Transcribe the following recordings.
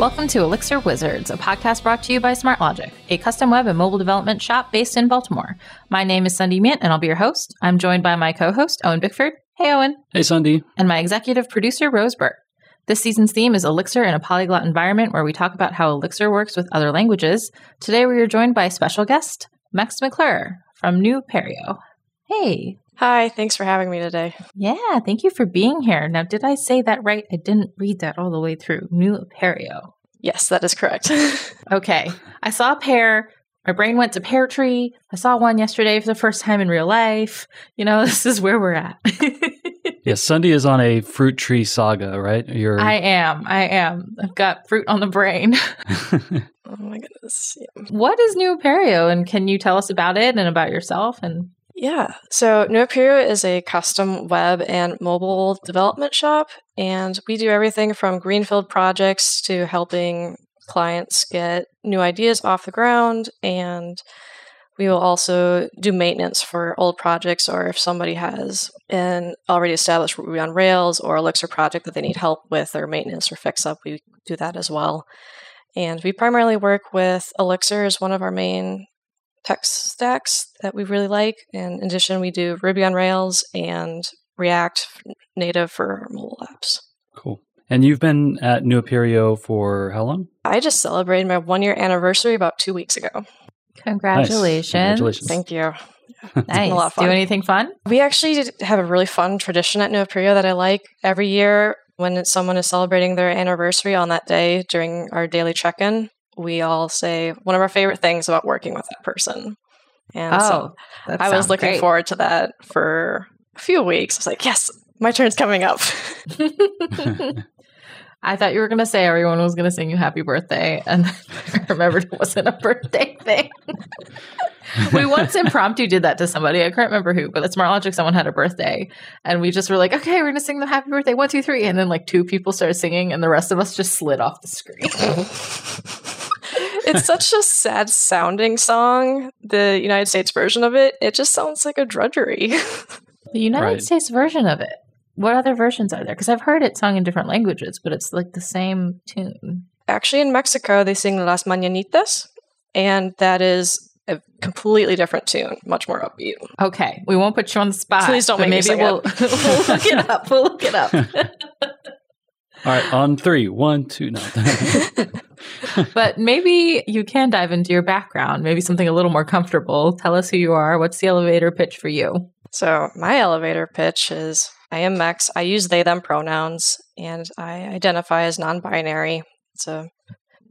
Welcome to Elixir Wizards, a podcast brought to you by SmartLogic, a custom web and mobile development shop based in Baltimore. My name is Sundi Myint, and I'll be your host. I'm joined by my co-host, Owen Bickford. Hey, Owen. Hey, Sundi. And my executive producer, Rose Burke. This season's theme is Elixir in a polyglot environment where we talk about how Elixir works with other languages. Today we are joined by a special guest, Max McClure from New Aperio. Hey. Hi, thanks for having me today. Yeah, thank you for being here. Now, did I say that right? I didn't read that all the way through. New Aperio. Yes, that is correct. okay. I saw a pear. My brain went to pear tree. I saw one yesterday for the first time in real life. You know, this is where we're at. yeah, Sundi is on a fruit tree saga, right? You're I am. I am. I've got fruit on the brain. oh my goodness. Yeah. What is New Aperio and can you tell us about it and about yourself and yeah. So New is a custom web and mobile development shop, and we do everything from greenfield projects to helping clients get new ideas off the ground. And we will also do maintenance for old projects, or if somebody has an already established Ruby on Rails or Elixir project that they need help with or maintenance or fix up, we do that as well. And we primarily work with Elixir as one of our main tech stacks that we really like. And in addition, we do Ruby on Rails and React Native for mobile apps. Cool. And you've been at New Aperio for how long? I just celebrated my one year anniversary about two weeks ago. Congratulations. Nice. Congratulations. Thank you. nice. A lot of fun. Do anything fun? We actually have a really fun tradition at New Aperio that I like. Every year, when someone is celebrating their anniversary on that day during our daily check in, we all say one of our favorite things about working with that person. And oh, so I was looking great. forward to that for a few weeks. I was like, yes, my turn's coming up. I thought you were going to say everyone was going to sing you happy birthday. And I remembered it wasn't a birthday thing. we once impromptu did that to somebody. I can't remember who, but at Smart Logic, someone had a birthday. And we just were like, okay, we're going to sing them happy birthday. One, two, three. And then like two people started singing, and the rest of us just slid off the screen it's such a sad sounding song. The United States version of it, it just sounds like a drudgery. the United right. States version of it. What other versions are there? Because I've heard it sung in different languages, but it's like the same tune. Actually, in Mexico, they sing Las Mañanitas, and that is a completely different tune, much more upbeat. Okay, we won't put you on the spot. Please don't make maybe me we'll, we'll look it up. We'll look it up. All right, on three, one, two, no. but maybe you can dive into your background, maybe something a little more comfortable. Tell us who you are. What's the elevator pitch for you? So, my elevator pitch is I am Max. I use they, them pronouns, and I identify as non binary. It's a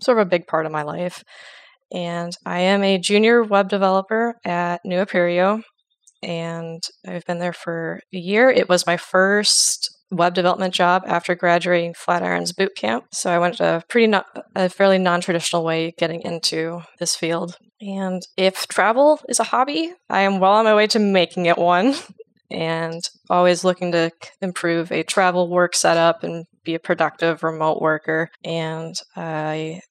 sort of a big part of my life. And I am a junior web developer at New Aperio, and I've been there for a year. It was my first web development job after graduating Flatirons boot camp. So I went a pretty no- a fairly non-traditional way getting into this field. And if travel is a hobby, I am well on my way to making it one. and always looking to improve a travel work setup and be a productive remote worker. And I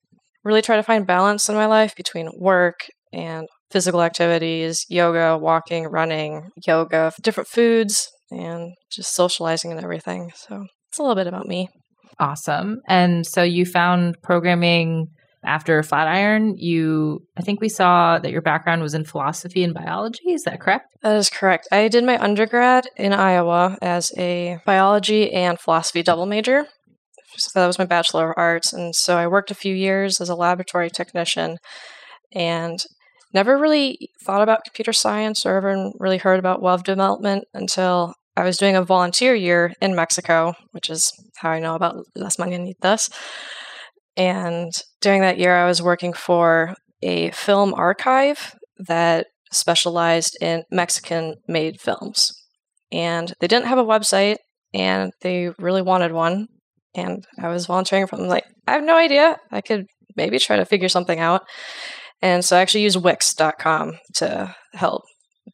really try to find balance in my life between work and physical activities, yoga, walking, running, yoga, different foods, and just socializing and everything. So it's a little bit about me. Awesome. And so you found programming after Flatiron. You, I think we saw that your background was in philosophy and biology. Is that correct? That is correct. I did my undergrad in Iowa as a biology and philosophy double major. So that was my Bachelor of Arts. And so I worked a few years as a laboratory technician and never really thought about computer science or ever really heard about web development until I was doing a volunteer year in Mexico, which is how I know about Las Mañanitas. And during that year, I was working for a film archive that specialized in Mexican made films. And they didn't have a website, and they really wanted one. And I was volunteering them. Like, I have no idea. I could maybe try to figure something out. And so I actually used Wix.com to help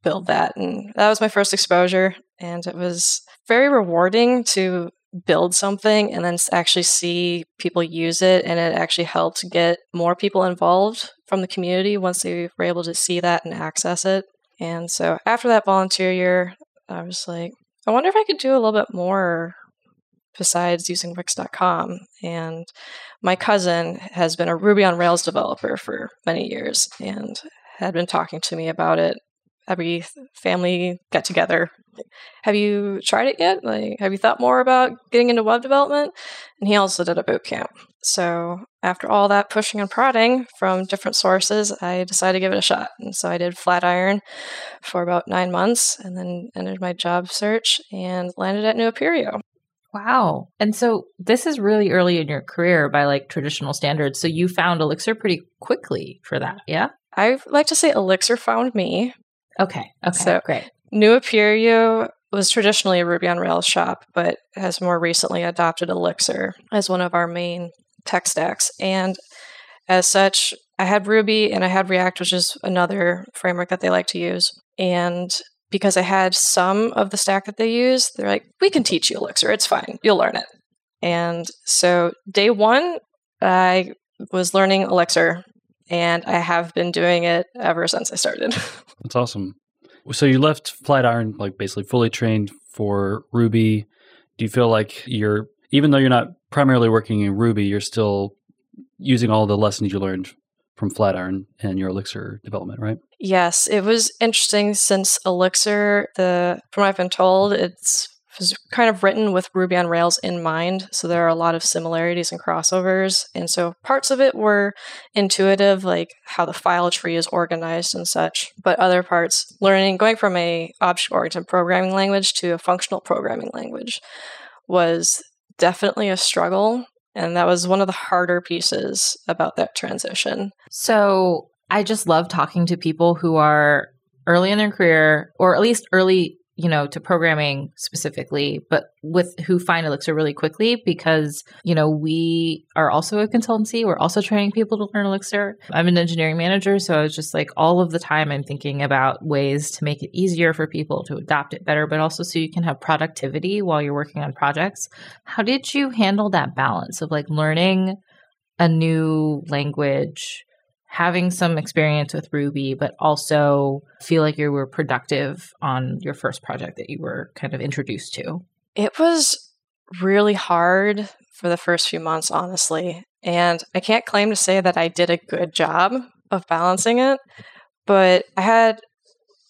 build that. And that was my first exposure. And it was very rewarding to build something and then actually see people use it. And it actually helped get more people involved from the community once they were able to see that and access it. And so after that volunteer year, I was like, I wonder if I could do a little bit more besides using Wix.com. And my cousin has been a Ruby on Rails developer for many years and had been talking to me about it every family get together. Have you tried it yet? Like, have you thought more about getting into web development? And he also did a boot camp. So after all that pushing and prodding from different sources, I decided to give it a shot. And so I did Flatiron for about nine months and then ended my job search and landed at New Aperio. Wow. And so this is really early in your career by like traditional standards. So you found Elixir pretty quickly for that, yeah? I like to say Elixir found me. Okay. Okay. So great. New Aperio was traditionally a Ruby on Rails shop, but has more recently adopted Elixir as one of our main tech stacks. And as such, I had Ruby and I had React, which is another framework that they like to use. And because I had some of the stack that they use, they're like, we can teach you Elixir. It's fine. You'll learn it. And so day one, I was learning Elixir and I have been doing it ever since I started. That's awesome. So you left Flatiron like basically fully trained for Ruby. Do you feel like you're even though you're not primarily working in Ruby, you're still using all the lessons you learned from Flatiron and your Elixir development, right? Yes, it was interesting since Elixir, the from what I've been told, it's was kind of written with Ruby on Rails in mind. So there are a lot of similarities and crossovers. And so parts of it were intuitive, like how the file tree is organized and such. But other parts, learning, going from a object oriented programming language to a functional programming language was definitely a struggle. And that was one of the harder pieces about that transition. So I just love talking to people who are early in their career, or at least early you know, to programming specifically, but with who find Elixir really quickly because, you know, we are also a consultancy. We're also training people to learn Elixir. I'm an engineering manager. So I was just like all of the time I'm thinking about ways to make it easier for people to adopt it better, but also so you can have productivity while you're working on projects. How did you handle that balance of like learning a new language? Having some experience with Ruby, but also feel like you were productive on your first project that you were kind of introduced to? It was really hard for the first few months, honestly. And I can't claim to say that I did a good job of balancing it, but I had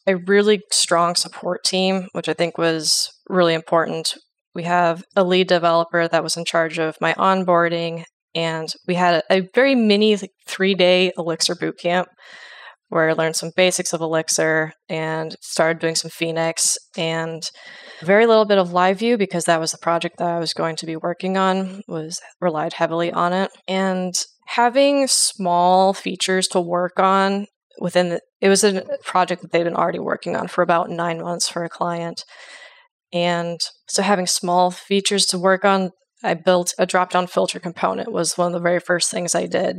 a really strong support team, which I think was really important. We have a lead developer that was in charge of my onboarding and we had a, a very mini like, three day Elixir boot camp where I learned some basics of Elixir and started doing some Phoenix and very little bit of live view because that was the project that I was going to be working on was relied heavily on it. And having small features to work on within the, it was a project that they'd been already working on for about 9 months for a client. And so having small features to work on I built a drop down filter component was one of the very first things I did.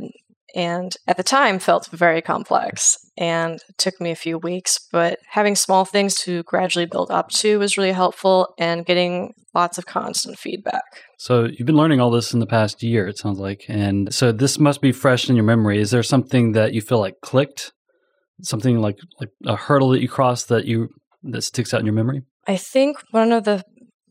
And at the time felt very complex and took me a few weeks, but having small things to gradually build up to was really helpful and getting lots of constant feedback. So you've been learning all this in the past year, it sounds like. And so this must be fresh in your memory. Is there something that you feel like clicked? Something like like a hurdle that you crossed that you that sticks out in your memory? I think one of the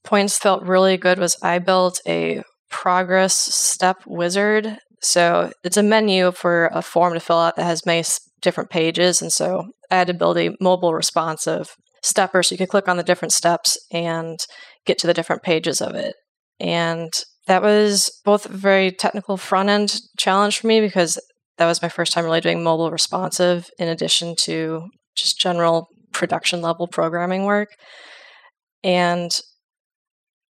points felt really good was I built a progress step wizard. So it's a menu for a form to fill out that has many different pages. And so I had to build a mobile responsive stepper so you could click on the different steps and get to the different pages of it. And that was both a very technical front end challenge for me because that was my first time really doing mobile responsive in addition to just general production level programming work. And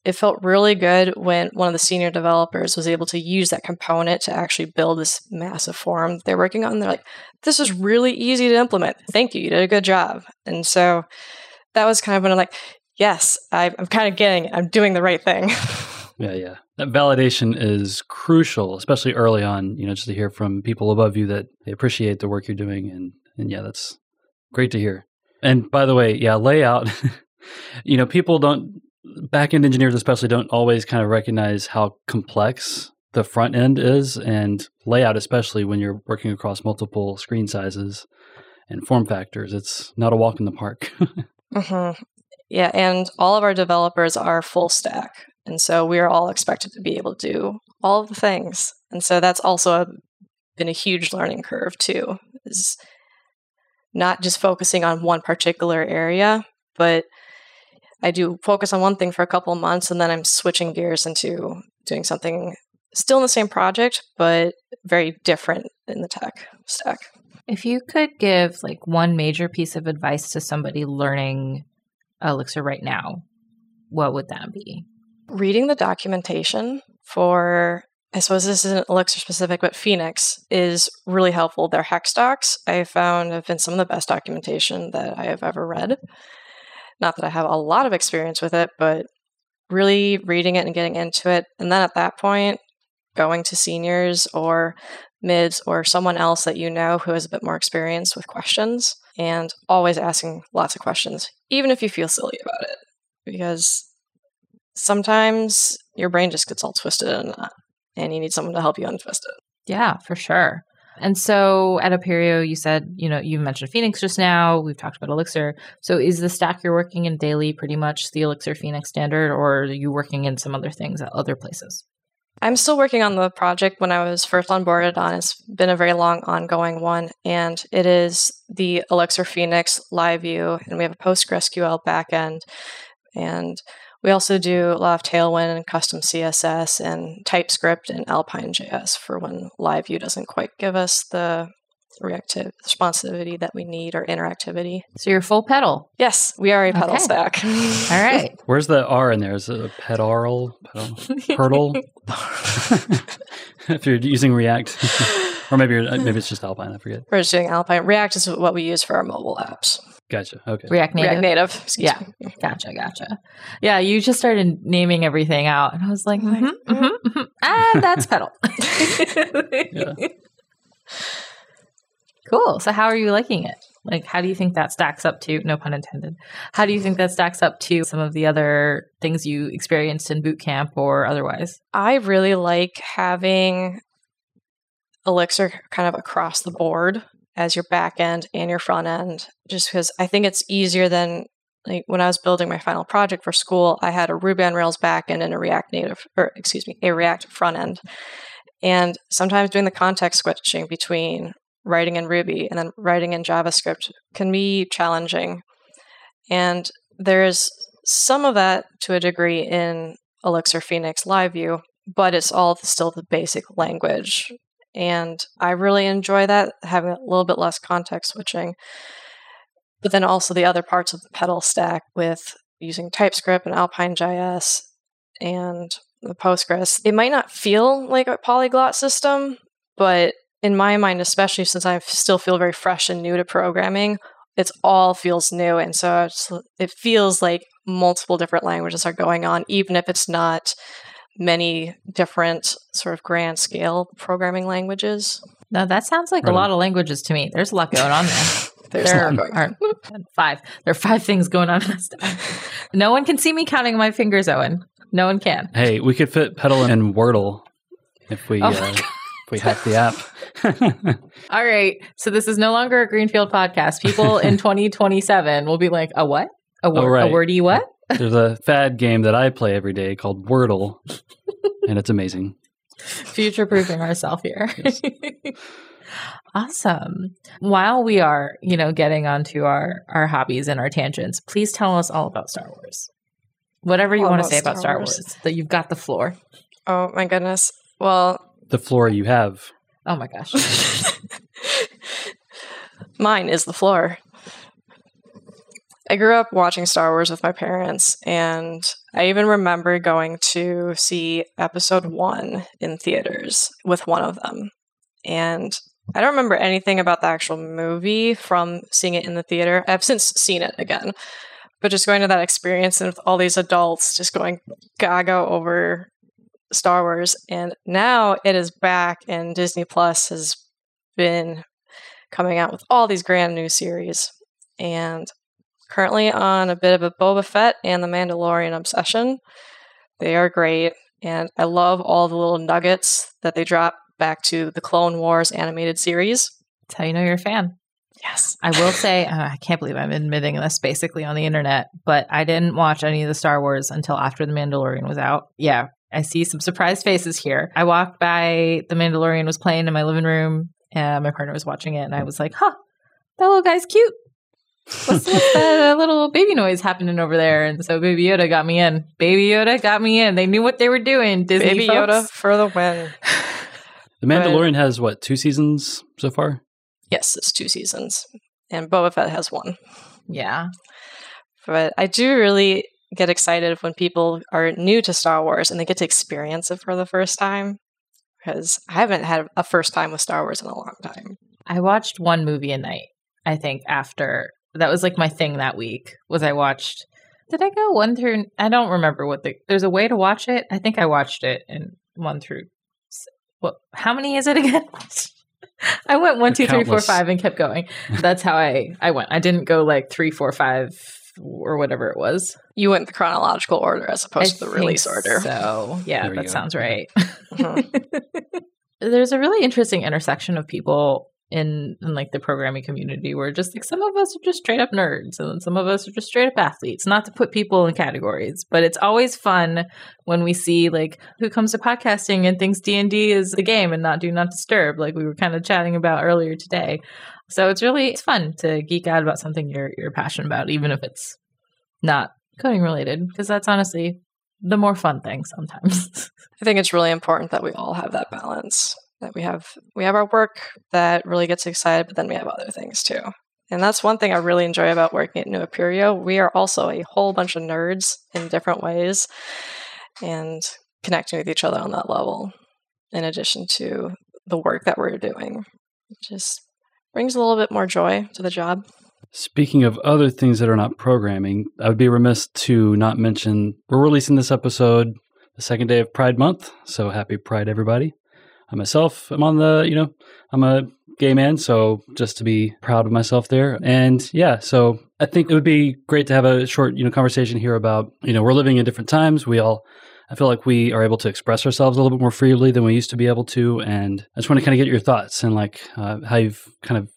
it felt really good when one of the senior developers was able to use that component to actually build this massive form they're working on. They're like, this is really easy to implement. Thank you. You did a good job. And so that was kind of when I'm like, yes, I, am kind of getting it. I'm doing the right thing. yeah, yeah. That validation is crucial, especially early on, you know, just to hear from people above you that they appreciate the work you're doing. And, and yeah, that's great to hear. And by the way, yeah, layout, you know, people don't back-end engineers especially don't always kind of recognize how complex the front end is and layout especially when you're working across multiple screen sizes and form factors it's not a walk in the park mm-hmm. yeah and all of our developers are full stack And so we are all expected to be able to do all of the things. And so that's also a, been a huge learning curve too. Is not just focusing on one particular area, but I do focus on one thing for a couple of months and then I'm switching gears into doing something still in the same project, but very different in the tech stack. If you could give like one major piece of advice to somebody learning Elixir right now, what would that be? Reading the documentation for, I suppose this isn't Elixir specific, but Phoenix is really helpful. Their hex docs I found have been some of the best documentation that I have ever read. Not that I have a lot of experience with it, but really reading it and getting into it. And then at that point, going to seniors or mids or someone else that you know who has a bit more experience with questions and always asking lots of questions, even if you feel silly about it. Because sometimes your brain just gets all twisted in that, uh, and you need someone to help you untwist it. Yeah, for sure. And so at Aperio, you said, you know, you mentioned Phoenix just now. We've talked about Elixir. So is the stack you're working in daily pretty much the Elixir Phoenix standard, or are you working in some other things at other places? I'm still working on the project when I was first onboarded on. It's been a very long ongoing one, and it is the Elixir Phoenix live view, and we have a PostgreSQL backend. And we also do a lot of Tailwind and custom CSS and TypeScript and Alpine.js for when live view doesn't quite give us the reactive responsivity that we need or interactivity. So you're full PETAL. Yes, we are a PETAL Okay. stack. All right. Where's the R in there? Is it a pedal? Pedal? Hurdle? if you're using React. Or maybe maybe it's just Alpine, I forget. We're just doing Alpine. React is what we use for our mobile apps. Gotcha. Okay. React Native. React Native. Excuse Yeah. me. Gotcha, gotcha. Yeah, you just started naming everything out, and I was like, mm-hmm, mm-hmm, mm-hmm. ah, that's PETAL. Yeah. Cool. So, how are you liking it? Like, how do you think that stacks up to? No pun intended. How do you think that stacks up to some of the other things you experienced in boot camp or otherwise? I really like having Elixir kind of across the board as your back end and your front end, just because I think it's easier than like when I was building my final project for school, I had a Ruby on Rails back end and a React Native, or excuse me, a React front end. And sometimes doing the context switching between writing in Ruby and then writing in JavaScript can be challenging. And there's some of that to a degree in Elixir Phoenix Live View, but it's all still the basic language. And I really enjoy that, having a little bit less context switching. But then also the other parts of the PETAL stack with using TypeScript and Alpine.js and the Postgres. It might not feel like a polyglot system, but in my mind, especially since I still feel very fresh and new to programming, it's all feels new. And so it feels like multiple different languages are going on, even if it's not many different sort of grand scale programming languages. No, that sounds like Right a lot of languages to me. There's a lot going on there. There's there lot going on. are five. There are five things going on in this stack. No one can see me counting my fingers, Owen. No one can. Hey, we could fit PETAL and Wordle if we Oh uh, if we hack the app. All right. So this is no longer a Greenfield podcast. People in 2027 will be like, a what? A, wor- Oh, right. a wordy what? There's a fad game that I play every day called Wordle, and it's amazing. Future proofing ourselves here. Yes. awesome. While we are, you know, getting onto our our hobbies and our tangents, please tell us all about Star Wars. Whatever you All want to about say about Star Star Wars. Wars. That you've got the floor. Oh my goodness. Well, The floor you have. Oh my gosh. Mine is the floor. I grew up watching Star Wars with my parents, and I even remember going to see episode one in theaters with one of them. And I don't remember anything about the actual movie from seeing it in the theater. I've since seen it again. But just going to that experience and with all these adults just going gaga over Star Wars. And now it is back, and Disney Plus has been coming out with all these grand new series. And currently on a bit of a Boba Fett and the Mandalorian obsession. They are great. And I love all the little nuggets that they drop back to the Clone Wars animated series. That's how you know you're a fan. Yes. I will say, uh, I can't believe I'm admitting this basically on the internet, but I didn't watch any of the Star Wars until after The Mandalorian was out. Yeah, I see some surprised faces here. I walked by, The Mandalorian was playing in my living room, and my partner was watching it, and I was like, huh, that little guy's cute. What's, what's that uh, little baby noise happening over there? And so Baby Yoda got me in. Baby Yoda got me in. They knew what they were doing. Disney Baby folks. Yoda for the win. The Mandalorian has what two seasons so far? Yes, it's two seasons, and Boba Fett has one. Yeah. But I do really get excited when people are new to Star Wars and they get to experience it for the first time. Because I haven't had a first time with Star Wars in a long time. I watched one movie a night. I think after that was like my thing that week was I watched. Did I go one through? I don't remember what the. There's a way to watch it. I think I watched it in one through. What? How many is it again? I went one, two, three, four, five, and kept going. That's how I I went. I didn't go like three, four, five, or whatever it was. You went the chronological order as opposed I to the release order. So yeah, There that go. sounds right. Mhm. There's a really interesting intersection of people in, in like the programming community where just like some of us are just straight up nerds and some of us are just straight up athletes. Not to put people in categories, but it's always fun when we see like who comes to podcasting and thinks D and D is the game and not do not disturb, like we were kind of chatting about earlier today. So it's really it's fun to geek out about something you're you're passionate about, even if it's not coding related, because that's honestly the more fun thing sometimes. I think it's really important that we all have that balance. That we have we have our work that really gets excited, but then we have other things too. And that's one thing I really enjoy about working at New Aperio. We are also a whole bunch of nerds in different ways and connecting with each other on that level, in addition to the work that we're doing. It just brings a little bit more joy to the job. Speaking of other things that are not programming, I would be remiss to not mention we're releasing this episode the second day of Pride Month. So happy Pride, everybody. I myself am on the, you know, I'm a gay man, so just to be proud of myself there. And yeah, so I think it would be great to have a short, you know, conversation here about, you know, we're living in different times. We all I feel like we are able to express ourselves a little bit more freely than we used to be able to. And I just want to kind of get your thoughts and like uh, how you've kind of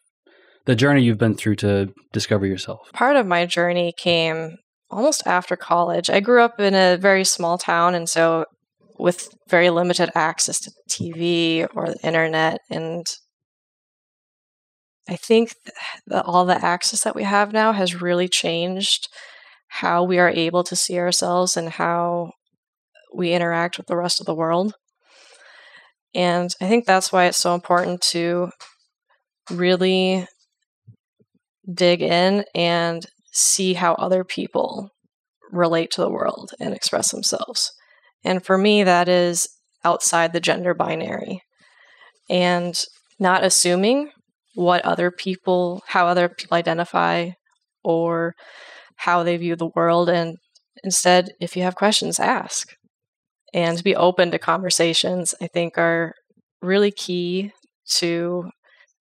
the journey you've been through to discover yourself. part of my journey came almost after college. I grew up in a very small town, and so with very limited access to TV or the internet, and I think that all the access that we have now has really changed how we are able to see ourselves and how we interact with the rest of the world. And I think that's why it's so important to really dig in and see how other people relate to the world and express themselves. And for me, that is outside the gender binary and not assuming what other people, how other people identify or how they view the world. And instead, if you have questions, ask. And be open to conversations, I think, are really key to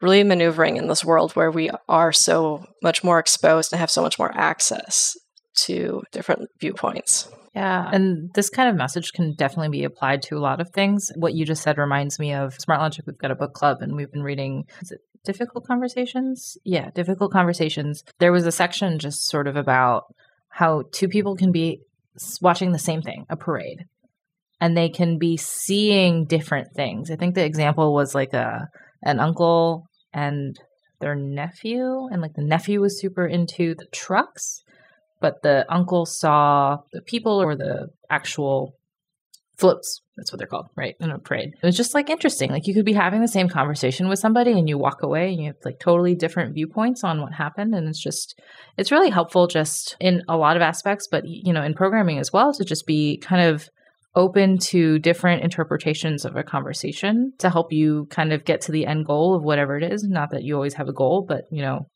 really maneuvering in this world where we are so much more exposed and have so much more access to different viewpoints. Yeah. And this kind of message can definitely be applied to a lot of things. What you just said reminds me of Smart Logic. We've got a book club and we've been reading, Difficult Conversations? Yeah, Difficult Conversations. There was a section just sort of about how two people can be watching the same thing, a parade, and they can be seeing different things. I think the example was like a an uncle and their nephew, and like the nephew was super into the trucks but the uncle saw the people or the actual floats. That's what they're called, right? In a parade. It was just like interesting. Like you could be having the same conversation with somebody and you walk away and you have like totally different viewpoints on what happened. And it's just, it's really helpful just in a lot of aspects, but you know, in programming as well to just be kind of open to different interpretations of a conversation to help you kind of get to the end goal of whatever it is. Not that you always have a goal, but you know,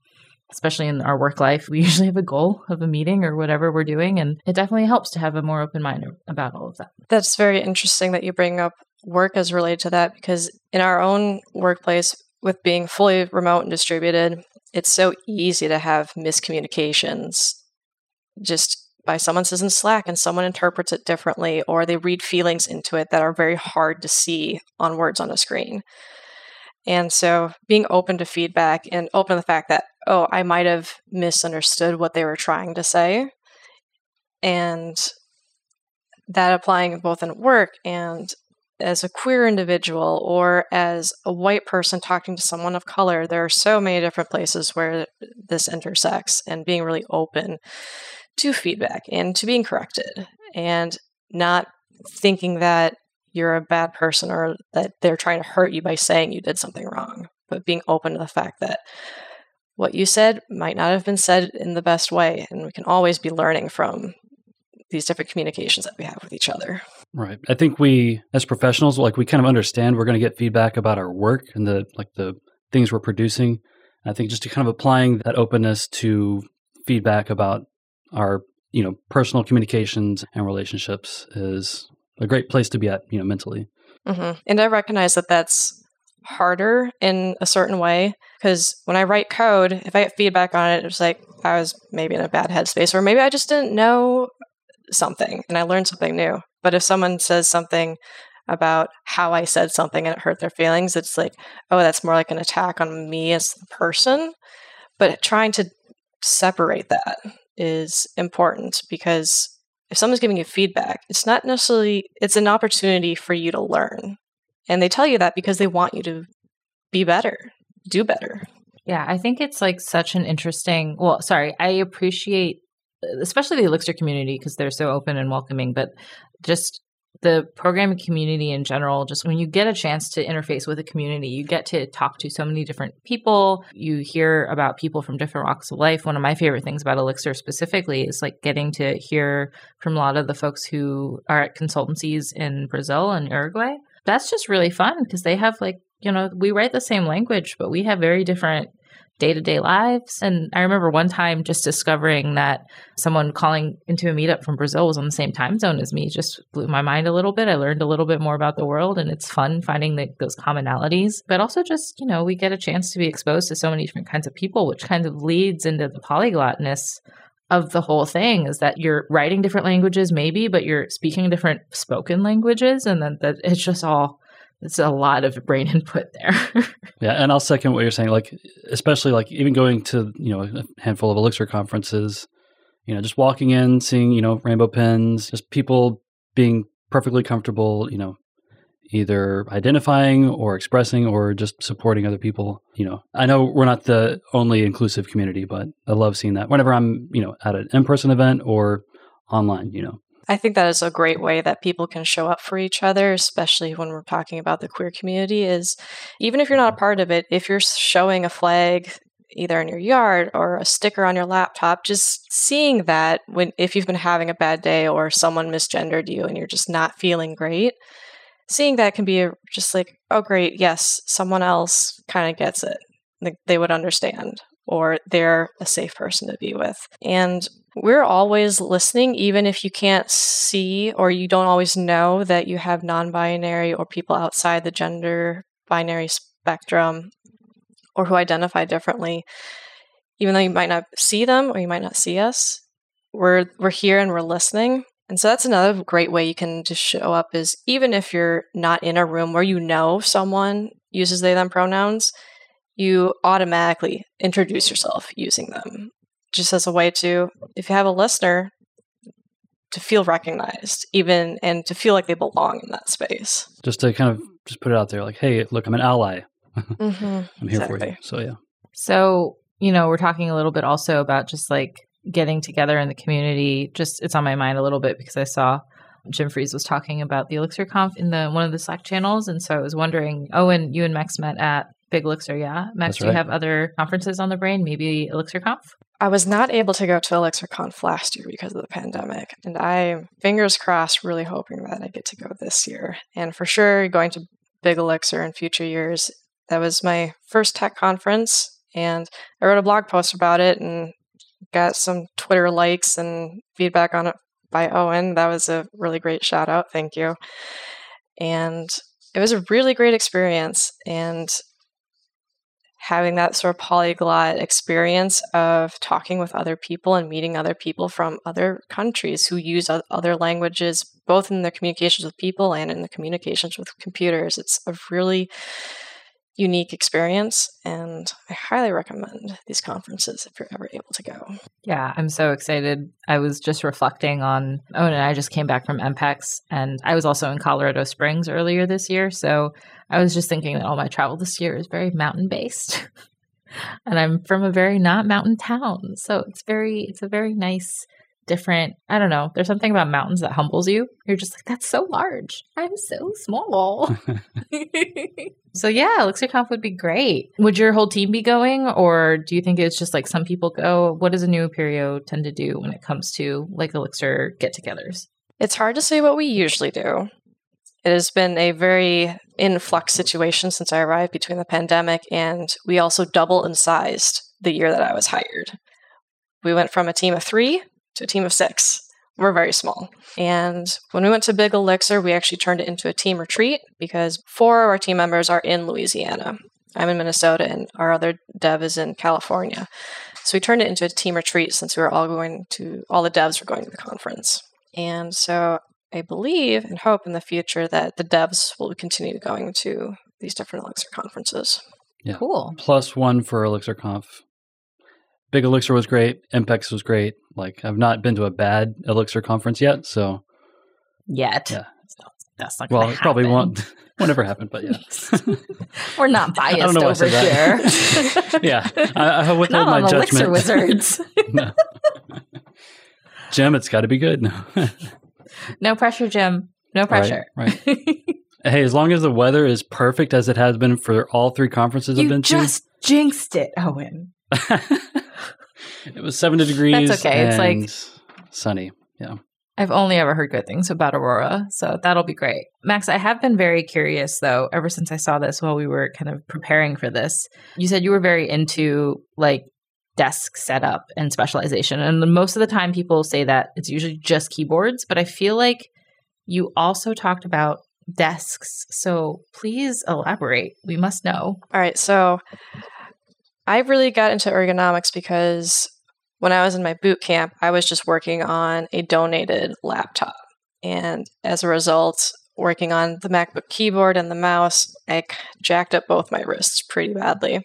especially in our work life, we usually have a goal of a meeting or whatever we're doing. And it definitely helps to have a more open mind about all of that. That's very interesting that you bring up work as related to that because in our own workplace, with being fully remote and distributed, it's so easy to have miscommunications just by someone says in Slack and someone interprets it differently, or they read feelings into it that are very hard to see on words on a screen. And so being open to feedback and open to the fact that, oh, I might have misunderstood what they were trying to say. And that applying both in work and as a queer individual or as a white person talking to someone of color, there are so many different places where this intersects and being really open to feedback and to being corrected and not thinking that you're a bad person or that they're trying to hurt you by saying you did something wrong, but being open to the fact that what you said might not have been said in the best way. And we can always be learning from these different communications that we have with each other. Right. I think we as professionals like we kind of understand we're going to get feedback about our work and the like the things we're producing. I think just to kind of applying that openness to feedback about our, you know, personal communications and relationships is a great place to be at, you know, mentally. Mm-hmm. And I recognize that that's harder in a certain way because when I write code, if I get feedback on it, it's like I was maybe in a bad headspace or maybe I just didn't know something and I learned something new. But if someone says something about how I said something and it hurt their feelings, it's like, oh, that's more like an attack on me as a person. But trying to separate that is important because if someone's giving you feedback, it's not necessarily it's an opportunity for you to learn. And they tell you that because they want you to be better, do better. Yeah, I think it's like such an interesting, well, sorry, I appreciate especially the Elixir community because they're so open and welcoming, but just the programming community in general, just when you get a chance to interface with a community, you get to talk to so many different people. You hear about people from different walks of life. One of my favorite things about Elixir specifically is like getting to hear from a lot of the folks who are at consultancies in Brazil and Uruguay. That's just really fun because they have like, you know, we write the same language, but we have very different day to day lives. And I remember one time just discovering that someone calling into a meetup from Brazil was on the same time zone as me just blew my mind a little bit. I learned a little bit more about the world and it's fun finding the, those commonalities. But also just, you know, we get a chance to be exposed to so many different kinds of people, which kind of leads into the polyglotness of the whole thing is that you're writing different languages maybe but you're speaking different spoken languages and then that it's just all it's a lot of brain input there. yeah, and I'll second what you're saying. Like, especially like even going to you know a handful of Elixir conferences, you know, just walking in, seeing you know rainbow pens, just people being perfectly comfortable, you know, either identifying or expressing or just supporting other people. You know, I know we're not the only inclusive community, but I love seeing that whenever I'm you know at an in person event or online. You know. I think that is a great way that people can show up for each other, especially when we're talking about the queer community. Is even if you're not a mm-hmm. part of it, if you're showing a flag either in your yard or a sticker on your laptop, just seeing that when if you've been having a bad day or someone misgendered you and you're just not feeling great, seeing that can be a, just like, oh great, yes, someone else kind of gets it. Like they would understand or they're a safe person to be with. And we're always listening, even if you can't see or you don't always know that you have non binary or people outside the gender binary spectrum or who identify differently. Even though you might not see them or you might not see us, we're, we're here and we're listening. And so that's another great way you can just show up is even if you're not in a room where you know someone uses they them pronouns, you automatically introduce yourself using them just as a way to, if you have a listener, to feel recognized, even and to feel like they belong in that space. Just to kind of just put it out there, like, hey, look, I'm an ally. Mm-hmm. I'm here exactly. for you. So yeah. So you know, we're talking a little bit also about just like getting together in the community. Just it's on my mind a little bit because I saw Jim Freeze was talking about the Elixir Conf in the one of the Slack channels, and so I was wondering. Oh, and you and Max met at Big Elixir, yeah. Max, That's do right. you have other conferences on the brain? Maybe Elixir Conf? I was not able to go to ElixirConf last year because of the pandemic, and I fingers crossed, really hoping that I get to go this year. And for sure, going to Big Elixir in future years. That was my first tech conference, and I wrote a blog post about it and got some Twitter likes and feedback on it by Owen. That was a really great shout out. Thank you. And it was a really great experience. And having that sort of polyglot experience of talking with other people and meeting other people from other countries who use other languages, both in their communications with people and in the communications with computers. It's a really unique experience. And I highly recommend these conferences if you're ever able to go. Yeah, I'm so excited. I was just reflecting on, oh, and I just came back from EMPEX, and I was also in Colorado Springs earlier this year. So I was just thinking that all my travel this year is very mountain based. and I'm from a very not mountain town. So it's very, it's a very nice different. I don't know. There's something about mountains that humbles you. You're just like, that's so large. I'm so small. so yeah, Elixir Conf would be great. Would your whole team be going, or do you think it's just like some people go? What does a new Aperio tend to do when it comes to like Elixir get-togethers? It's hard to say what we usually do. It has been a very influx situation since I arrived between the pandemic, and we also doubled in size the year that I was hired. We went from a team of three to a team of six. We're very small. And when we went to Big Elixir, we actually turned it into a team retreat because four of our team members are in Louisiana. I'm in Minnesota and our other dev is in California. So we turned it into a team retreat since we were all going to, all the devs were going to the conference. And so I believe and hope in the future that the devs will continue going to these different Elixir conferences. Yeah. Cool. Plus one for Elixir Conf. Big Elixir was great. EMPEX was great. Like I've not been to a bad Elixir conference yet, so Yet. Yeah. That's not well, gonna it probably won't won't ever happen. But yeah, We're not biased don't know why I over said here. yeah. I, I withhold not my on Elixir. Wizards. no. Jim, it's got to be good. No. pressure, Jim. No pressure. Right. hey, as long as the weather is perfect as it has been for all three conferences I've you been just jinxed it, Owen. to, it was seventy degrees. That's okay. It's like- sunny. Yeah. I've only ever heard good things about Aurora, so that'll be great. Max, I have been very curious though, ever since I saw this while we were kind of preparing for this. You said you were very into like desk setup and specialization. And most of the time people say that it's usually just keyboards, but I feel like you also talked about desks. So please elaborate. We must know. All right, so I really got into ergonomics because when I was in my boot camp, I was just working on a donated laptop. And as a result, working on the MacBook keyboard and the mouse, I jacked up both my wrists pretty badly.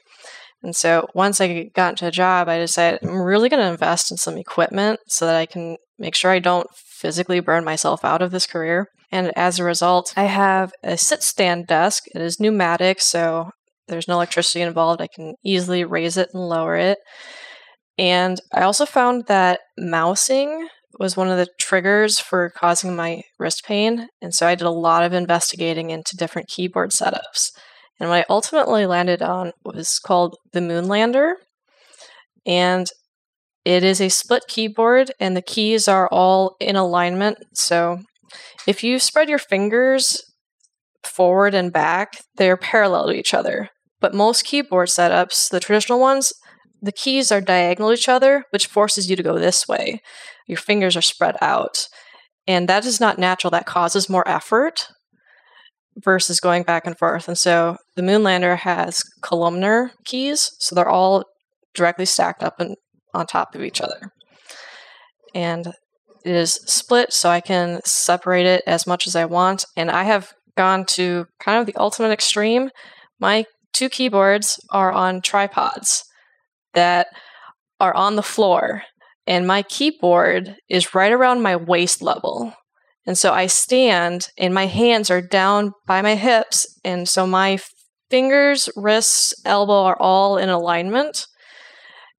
And so once I got into a job, I decided I'm really going to invest in some equipment so that I can make sure I don't physically burn myself out of this career. And as a result, I have a sit stand desk. It is pneumatic, so there's no electricity involved. I can easily raise it and lower it. And I also found that mousing was one of the triggers for causing my wrist pain. And so I did a lot of investigating into different keyboard setups. And what I ultimately landed on was called the Moonlander. And it is a split keyboard, and the keys are all in alignment. So if you spread your fingers forward and back, they're parallel to each other. But most keyboard setups, the traditional ones, the keys are diagonal to each other, which forces you to go this way. Your fingers are spread out. And that is not natural. That causes more effort versus going back and forth. And so the Moonlander has columnar keys, so they're all directly stacked up and on top of each other. And it is split, so I can separate it as much as I want. And I have gone to kind of the ultimate extreme. My two keyboards are on tripods that are on the floor, and my keyboard is right around my waist level. And so I stand, and my hands are down by my hips, and so my fingers, wrists, elbow are all in alignment.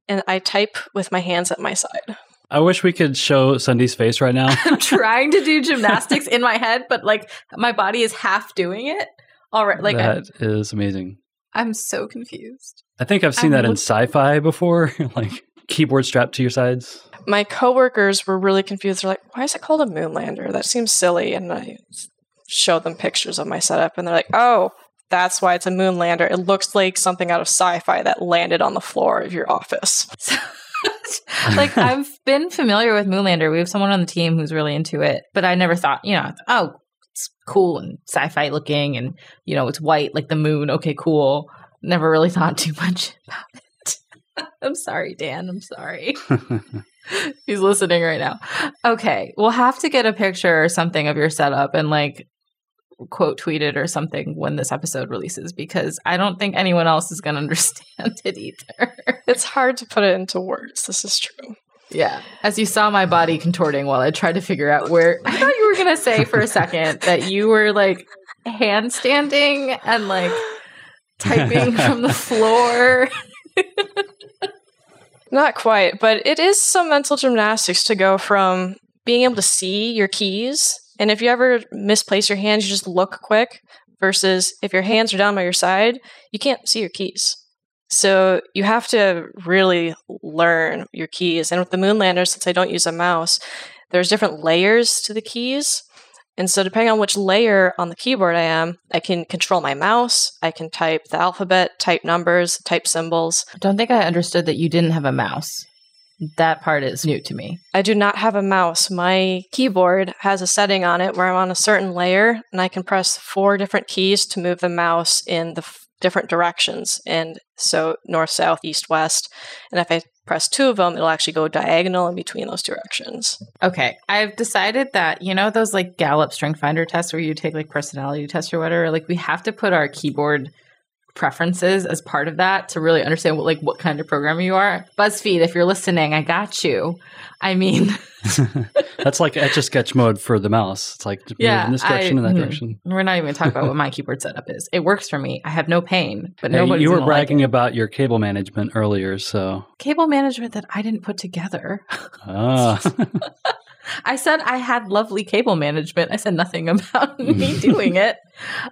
And I type with my hands at my side. I wish we could show Sundi's face right now. I'm trying to do gymnastics in my head, but like my body is half doing it. All right, like that is amazing. I'm so confused. I think I've seen I'm that in sci-fi before, like keyboard strapped to your sides. My coworkers were really confused. They're like, why is it called a moonlander? That seems silly. And I showed them pictures of my setup, and they're like, oh, that's why it's a moonlander. It looks like something out of sci fi that landed on the floor of your office. like I've been familiar with Moonlander. We have someone on the team who's really into it, but I never thought, you know, oh, it's cool and sci-fi looking, and you know, it's white like the moon. Okay, cool. Never really thought too much about it. I'm sorry, Dan. I'm sorry. He's listening right now. Okay, we'll have to get a picture or something of your setup and like quote tweet it or something when this episode releases because I don't think anyone else is going to understand it either. It's hard to put it into words. This is true. Yeah. As you saw my body contorting while I tried to figure out where I thought you were going to say for a second that you were like handstanding and like typing from the floor. Not quite, but it is some mental gymnastics to go from being able to see your keys. And if you ever misplace your hands, you just look quick, versus if your hands are down by your side, you can't see your keys. So you have to really learn your keys. And with the Moonlander, since I don't use a mouse, there's different layers to the keys. And so, depending on which layer on the keyboard I am, I can control my mouse. I can type the alphabet, type numbers, type symbols. I don't think I understood that you didn't have a mouse. That part is new to me. I do not have a mouse. My keyboard has a setting on it where I'm on a certain layer and I can press four different keys to move the mouse in the f- different directions. And so, north, south, east, west. And if I press two of them, it'll actually go diagonal in between those directions. Okay. I've decided that, you know, those like Gallup Strength Finder tests where you take like personality tests or whatever, like we have to put our keyboard preferences as part of that to really understand what like what kind of programmer you are. BuzzFeed, if you're listening, I got you. I mean, That's like etch a sketch mode for the mouse. It's like Yeah, in this direction I- and that mhm. direction. we're not even going to talk about what my keyboard setup is. It works for me. I have no pain, but nobody. you were bragging about your cable management earlier, so cable management that I didn't put together. ah, I said I had lovely cable management. I said nothing about me doing it.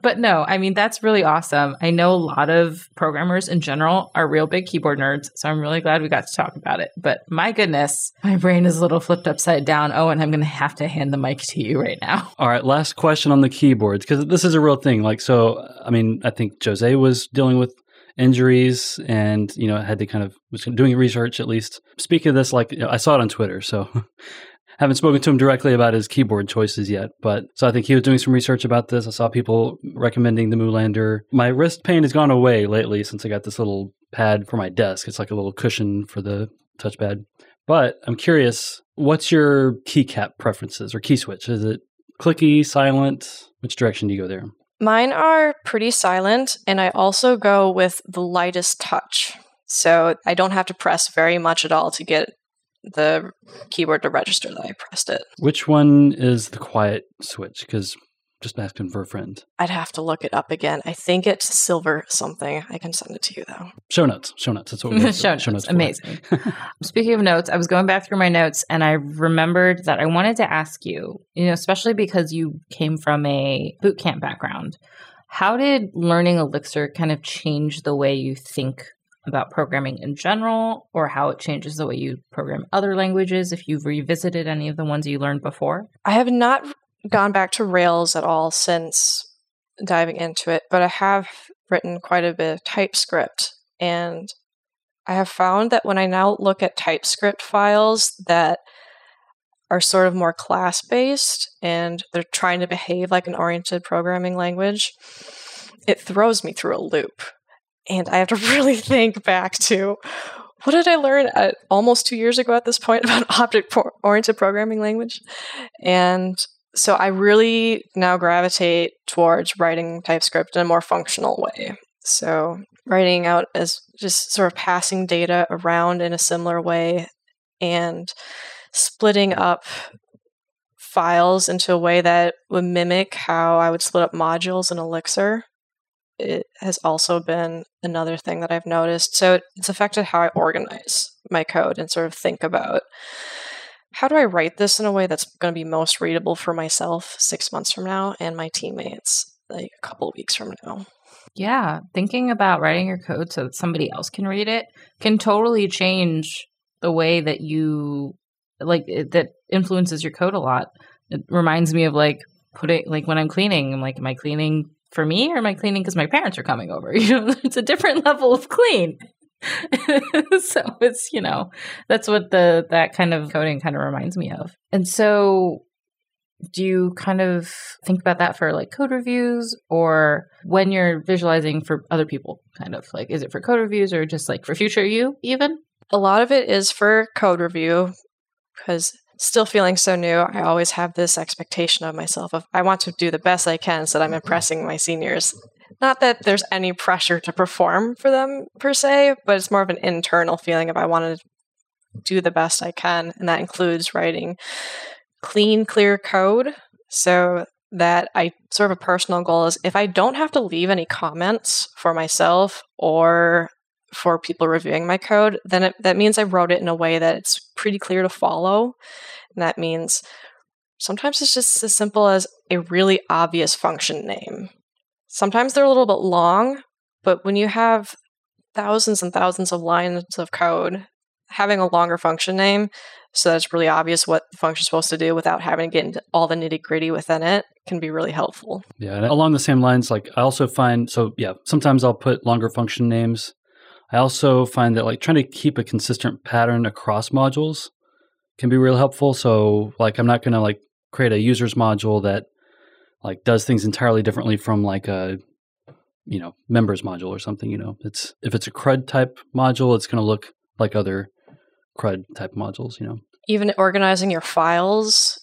But no, I mean, that's really awesome. I know a lot of programmers in general are real big keyboard nerds. So I'm really glad we got to talk about it. But my goodness, my brain is a little flipped upside down. Oh, and I'm going to have to hand the mic to you right now. All right, last question on the keyboards because this is a real thing. Like, so I mean, I think Jose was dealing with injuries and you know had to kind of was doing research at least. Speaking of this, like you know, I saw it on Twitter, so haven't spoken to him directly about his keyboard choices yet. But so I think he was doing some research about this. I saw people recommending the Moonlander. My wrist pain has gone away lately since I got this little pad for my desk. It's like a little cushion for the touchpad. But I'm curious, what's your keycap preferences or key switch? Is it clicky, silent? Which direction do you go there? Mine are pretty silent, and I also go with the lightest touch. So I don't have to press very much at all to get the keyboard to register that I pressed it. Which one is the quiet switch? Because just asking for a friend. I'd have to look it up again. I think it's silver something. I can send it to you though. Show notes. Show notes. That's what we're Show got. notes. Amazing. Speaking of notes, I was going back through my notes and I remembered that I wanted to ask you, you know, especially because you came from a boot camp background, how did learning Elixir kind of change the way you think about programming in general or how it changes the way you program other languages if you've revisited any of the ones you learned before? I have not gone back to Rails at all since diving into it, but I have written quite a bit of TypeScript. And I have found that when I now look at TypeScript files that are sort of more class based and they're trying to behave like an oriented programming language, it throws me through a loop. And I have to really think back to what did I learn at almost two years ago at this point about object oriented programming language? And so I really now gravitate towards writing TypeScript in a more functional way. So writing out as just sort of passing data around in a similar way and splitting up files into a way that would mimic how I would split up modules in Elixir. It has also been another thing that I've noticed. So it's affected how I organize my code and sort of think about how do I write this in a way that's going to be most readable for myself six months from now and my teammates like a couple weeks from now. Yeah, thinking about writing your code so that somebody else can read it can totally change the way that you like it, that influences your code a lot. It reminds me of like putting like when I'm cleaning, I'm like, am I cleaning for me or am I cleaning because my parents are coming over? You know, it's a different level of clean. so it's you know that's what the that kind of coding kind of reminds me of. And so do you kind of think about that for like code reviews or when you're visualizing for other people kind of like is it for code reviews or just like for future you even A lot of it is for code review because still feeling so new, I always have this expectation of myself of I want to do the best I can so that I'm mm-hmm. impressing my seniors. Not that there's any pressure to perform for them per se, but it's more of an internal feeling of I want to do the best I can, and that includes writing clean, clear code so that I sort of a personal goal is if I don't have to leave any comments for myself or for people reviewing my code, then it, that means I wrote it in a way that it's pretty clear to follow. And that means sometimes it's just as simple as a really obvious function name. Sometimes they're a little bit long, but when you have thousands and thousands of lines of code, having a longer function name so that it's really obvious what the function's supposed to do without having to get into all the nitty gritty within it can be really helpful. Yeah, along the same lines, like I also find so yeah, sometimes I'll put longer function names. I also find that like trying to keep a consistent pattern across modules can be real helpful. So like I'm not gonna like create a users module that like does things entirely differently from like a you know members module or something. You know, it's if it's a CRUD type module, it's gonna look like other CRUD type modules. You know, Even organizing your files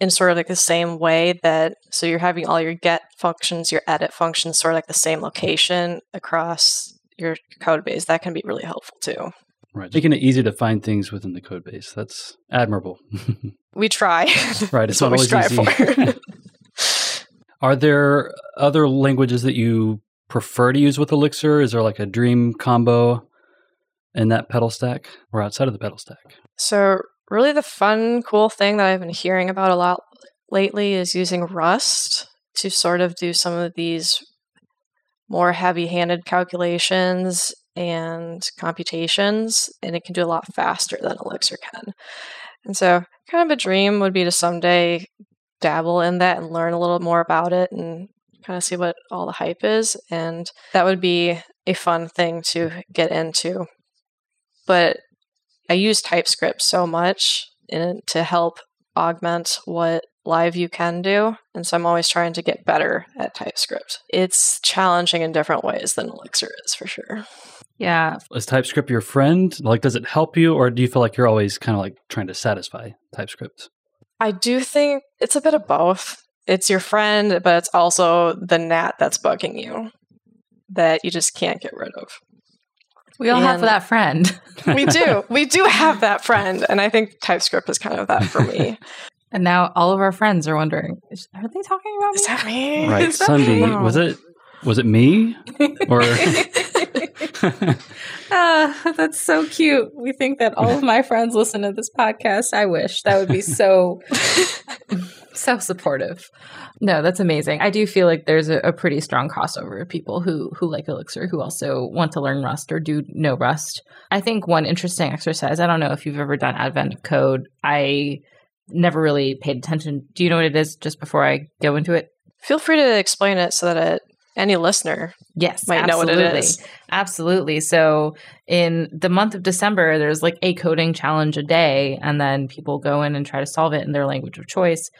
in sort of like the same way that so you're having all your get functions, your edit functions sort of like the same location across your code base. That can be really helpful too. right? Making it easy to find things within the code base. That's admirable. We try. right. It's what not we always strive easy. for. Are there other languages that you prefer to use with Elixir? Is there like a dream combo in that PETAL stack or outside of the PETAL stack? So, really, the fun, cool thing that I've been hearing about a lot lately is using Rust to sort of do some of these more heavy handed calculations and computations, and it can do a lot faster than Elixir can. And so, kind of a dream would be to someday dabble in that and learn a little more about it and kind of see what all the hype is. And that would be a fun thing to get into. But I use TypeScript so much in, to help augment what LiveView can do. And so I'm always trying to get better at TypeScript. It's challenging in different ways than Elixir is for sure. Yeah. Is TypeScript your friend? Like, does it help you, or do you feel like you're always kind of like trying to satisfy TypeScript? I do think it's a bit of both. It's your friend, but it's also the gnat that's bugging you that you just can't get rid of. We all have that friend. We do. we do have that friend. And I think TypeScript is kind of that for me. And now all of our friends are wondering, is- are they talking about me? Is that me? Right, Is that Sundi. me? Was it was it me or? Ah, that's so cute. We think that all of my friends listen to this podcast. I wish that would be so so supportive. No, that's amazing. I do feel like there's a, a pretty strong crossover of people who who like Elixir who also want to learn Rust or do know Rust. I think one interesting exercise. I don't know if you've ever done Advent of Code. I never really paid attention. Do you know what it is? Just before I go into it. Feel free to explain it so that it, any listener Yes, might know what it is. absolutely. So in the month of December, there's like a coding challenge a day, and then people go in and try to solve it in their language of choice.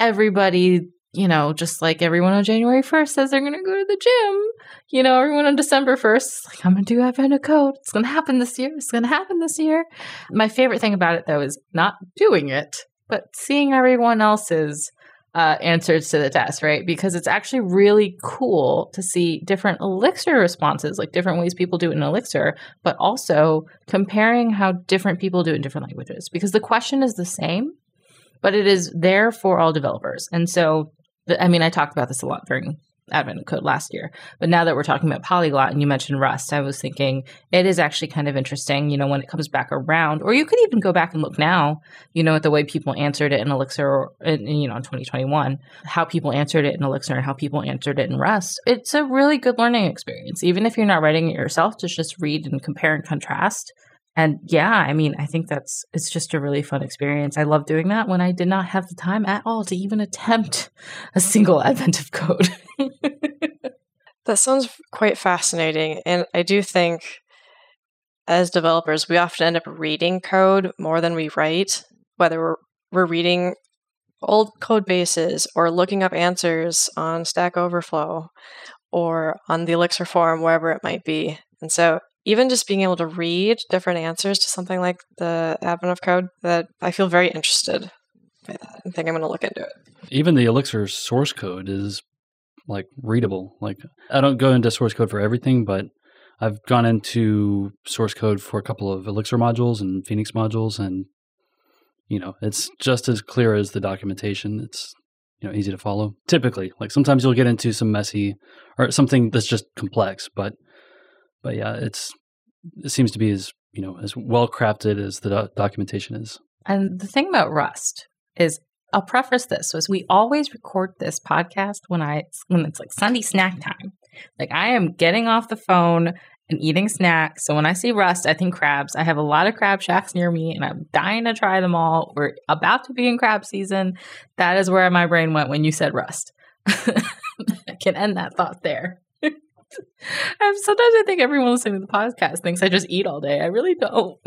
Everybody, you know, just like everyone on January 1st says they're going to go to the gym. You know, everyone on December 1st like, I'm going to do Advent of Code. It's going to happen this year. It's going to happen this year. My favorite thing about it, though, is not doing it, but seeing everyone else's uh, answers to the test, right? Because it's actually really cool to see different Elixir responses, like different ways people do it in Elixir, but also comparing how different people do it in different languages. Because the question is the same, but it is there for all developers. And so, I mean, I talked about this a lot during Advent Code last year, but now that we're talking about Polyglot and you mentioned Rust, I was thinking it is actually kind of interesting, you know, when it comes back around, or you could even go back and look now, you know, at the way people answered it in Elixir, or in, you know, in 2021, how people answered it in Elixir and how people answered it in Rust. It's a really good learning experience, even if you're not writing it yourself, to just read and compare and contrast. And yeah, I mean, I think that's it's just a really fun experience. I love doing that when I did not have the time at all to even attempt a single advent of code. That sounds quite fascinating. And I do think as developers, we often end up reading code more than we write, whether we're, we're reading old code bases or looking up answers on Stack Overflow or on the Elixir forum, wherever it might be. And so even just being able to read different answers to something like the advent of code, that I feel very interested by that. I think I'm going to look into it. Even the Elixir source code is like readable. Like I don't go into source code for everything, but I've gone into source code for a couple of Elixir modules and Phoenix modules, and you know it's just as clear as the documentation. It's you know easy to follow. Typically, like sometimes you'll get into some messy or something that's just complex, but but yeah, it's it seems to be as you know as well crafted as the do- documentation is. And the thing about Rust is I'll preface this was we always record this podcast when I when it's like Sunday snack time. Like I am getting off the phone and eating snacks. So when I see rust, I think crabs. I have a lot of crab shacks near me and I'm dying to try them all. We're about to be in crab season. That is where my brain went when you said rust. I can end that thought there. Sometimes I think everyone listening to the podcast thinks I just eat all day. I really don't.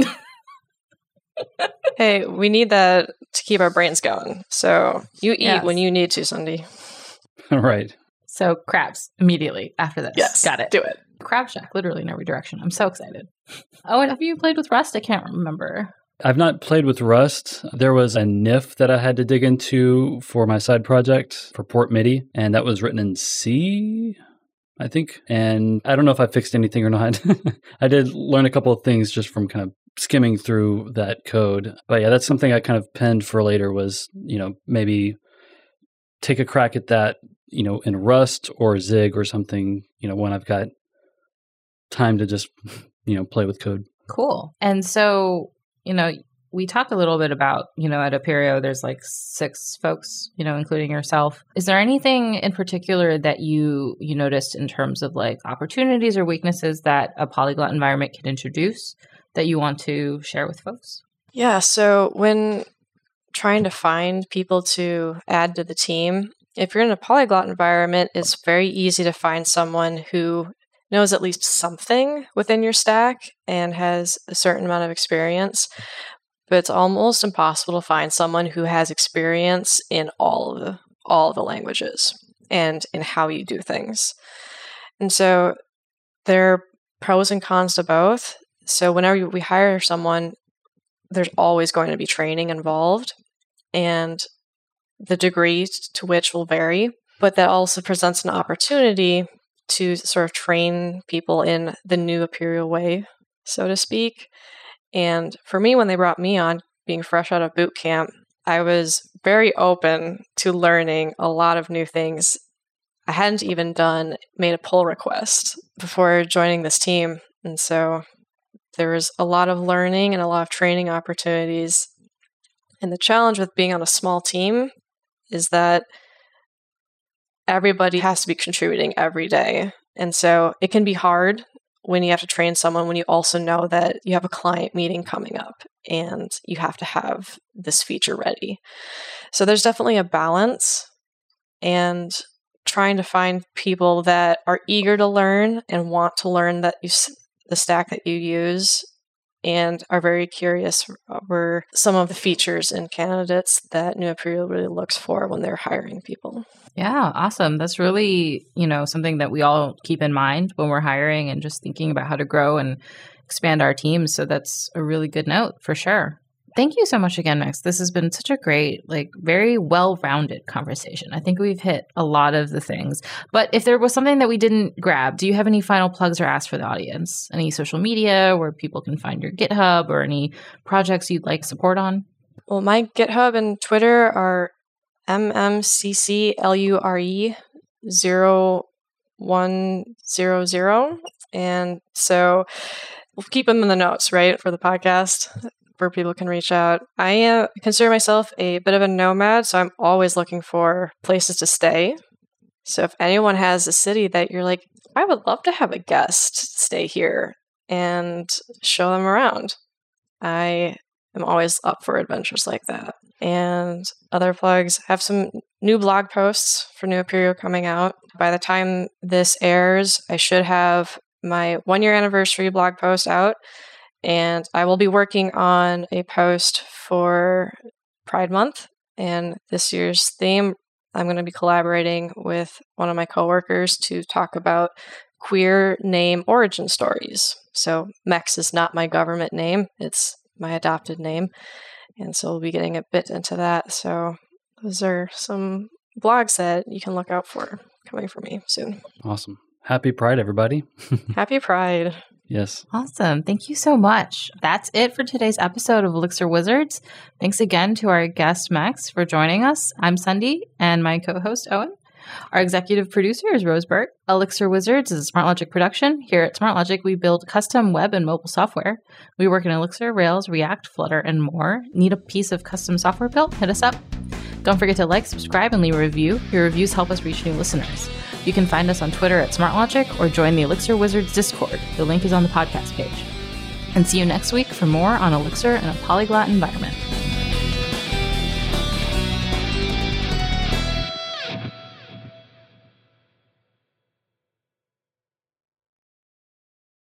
hey, we need that to keep our brains going. So you eat yes. when you need to, Sundi. right. So crabs immediately after this. Yes. Got it. Do it. Crab Shack, literally in every direction. I'm so excited. Oh, and have you played with Rust? I can't remember. I've not played with Rust. There was a NIF that I had to dig into for my side project for Port MIDI, and that was written in C, I think. And I don't know if I fixed anything or not. I did learn a couple of things just from kind of skimming through that code. But yeah, that's something I kind of penned for later was, you know, maybe take a crack at that, you know, in Rust or Zig or something, you know, when I've got time to just, you know, play with code. Cool. And so, you know, we talked a little bit about, you know, at Aperio, there's like six folks, you know, including yourself. Is there anything in particular that you you noticed in terms of like opportunities or weaknesses that a polyglot environment can introduce that you want to share with folks? Yeah. So when trying to find people to add to the team, if you're in a polyglot environment, it's very easy to find someone who knows at least something within your stack and has a certain amount of experience. But it's almost impossible to find someone who has experience in all of the all of the languages and in how you do things. And so there are pros and cons to both. So whenever we hire someone, there's always going to be training involved, and the degree to which will vary. But that also presents an opportunity to sort of train people in the new Aperio way, so to speak. And for me, when they brought me on, being fresh out of boot camp, I was very open to learning a lot of new things. I hadn't even done made a pull request before joining this team. And so there was a lot of learning and a lot of training opportunities. And the challenge with being on a small team is that everybody has to be contributing every day. And so it can be hard when you have to train someone when you also know that you have a client meeting coming up and you have to have this feature ready. So there's definitely a balance and trying to find people that are eager to learn and want to learn that you the stack that you use and are very curious over some of the features and candidates that New Aperio really looks for when they're hiring people. Yeah, awesome. That's really, you know, something that we all keep in mind when we're hiring and just thinking about how to grow and expand our teams. So that's a really good note for sure. Thank you so much again, Max. This has been such a great, like, very well rounded conversation. I think we've hit a lot of the things. But if there was something that we didn't grab, do you have any final plugs or asks for the audience? Any social media where people can find your GitHub or any projects you'd like support on? Well, my GitHub and Twitter are mmcclure zero one zero zero, and so we'll keep them in the notes, right, for the podcast where people can reach out. I uh, consider myself a bit of a nomad, so I'm always looking for places to stay. So if anyone has a city that you're like, I would love to have a guest stay here and show them around, I am always up for adventures like that. And other plugs have some new blog posts for New Aperio coming out. By the time this airs, I should have my one year anniversary blog post out and I will be working on a post for Pride Month. And this year's theme, I'm going to be collaborating with one of my coworkers to talk about queer name origin stories. So Mex is not my government name, it's my adopted name. And so we'll be getting a bit into that. So those are some blogs that you can look out for coming from me soon. Awesome. Happy Pride, everybody. Happy Pride. Yes. Awesome. Thank you so much. That's it for today's episode of Elixir Wizards. Thanks again to our guest, Max, for joining us. I'm Sundi and my co host, Owen. Our executive producer is Rose Burt. Elixir Wizards is a SmartLogic production. Here at SmartLogic, we build custom web and mobile software. We work in Elixir, Rails, React, Flutter, and more. Need a piece of custom software built? Hit us up. Don't forget to like, subscribe, and leave a review. Your reviews help us reach new listeners. You can find us on Twitter at SmartLogic or join the Elixir Wizards Discord. The link is on the podcast page. And see you next week for more on Elixir in a polyglot environment.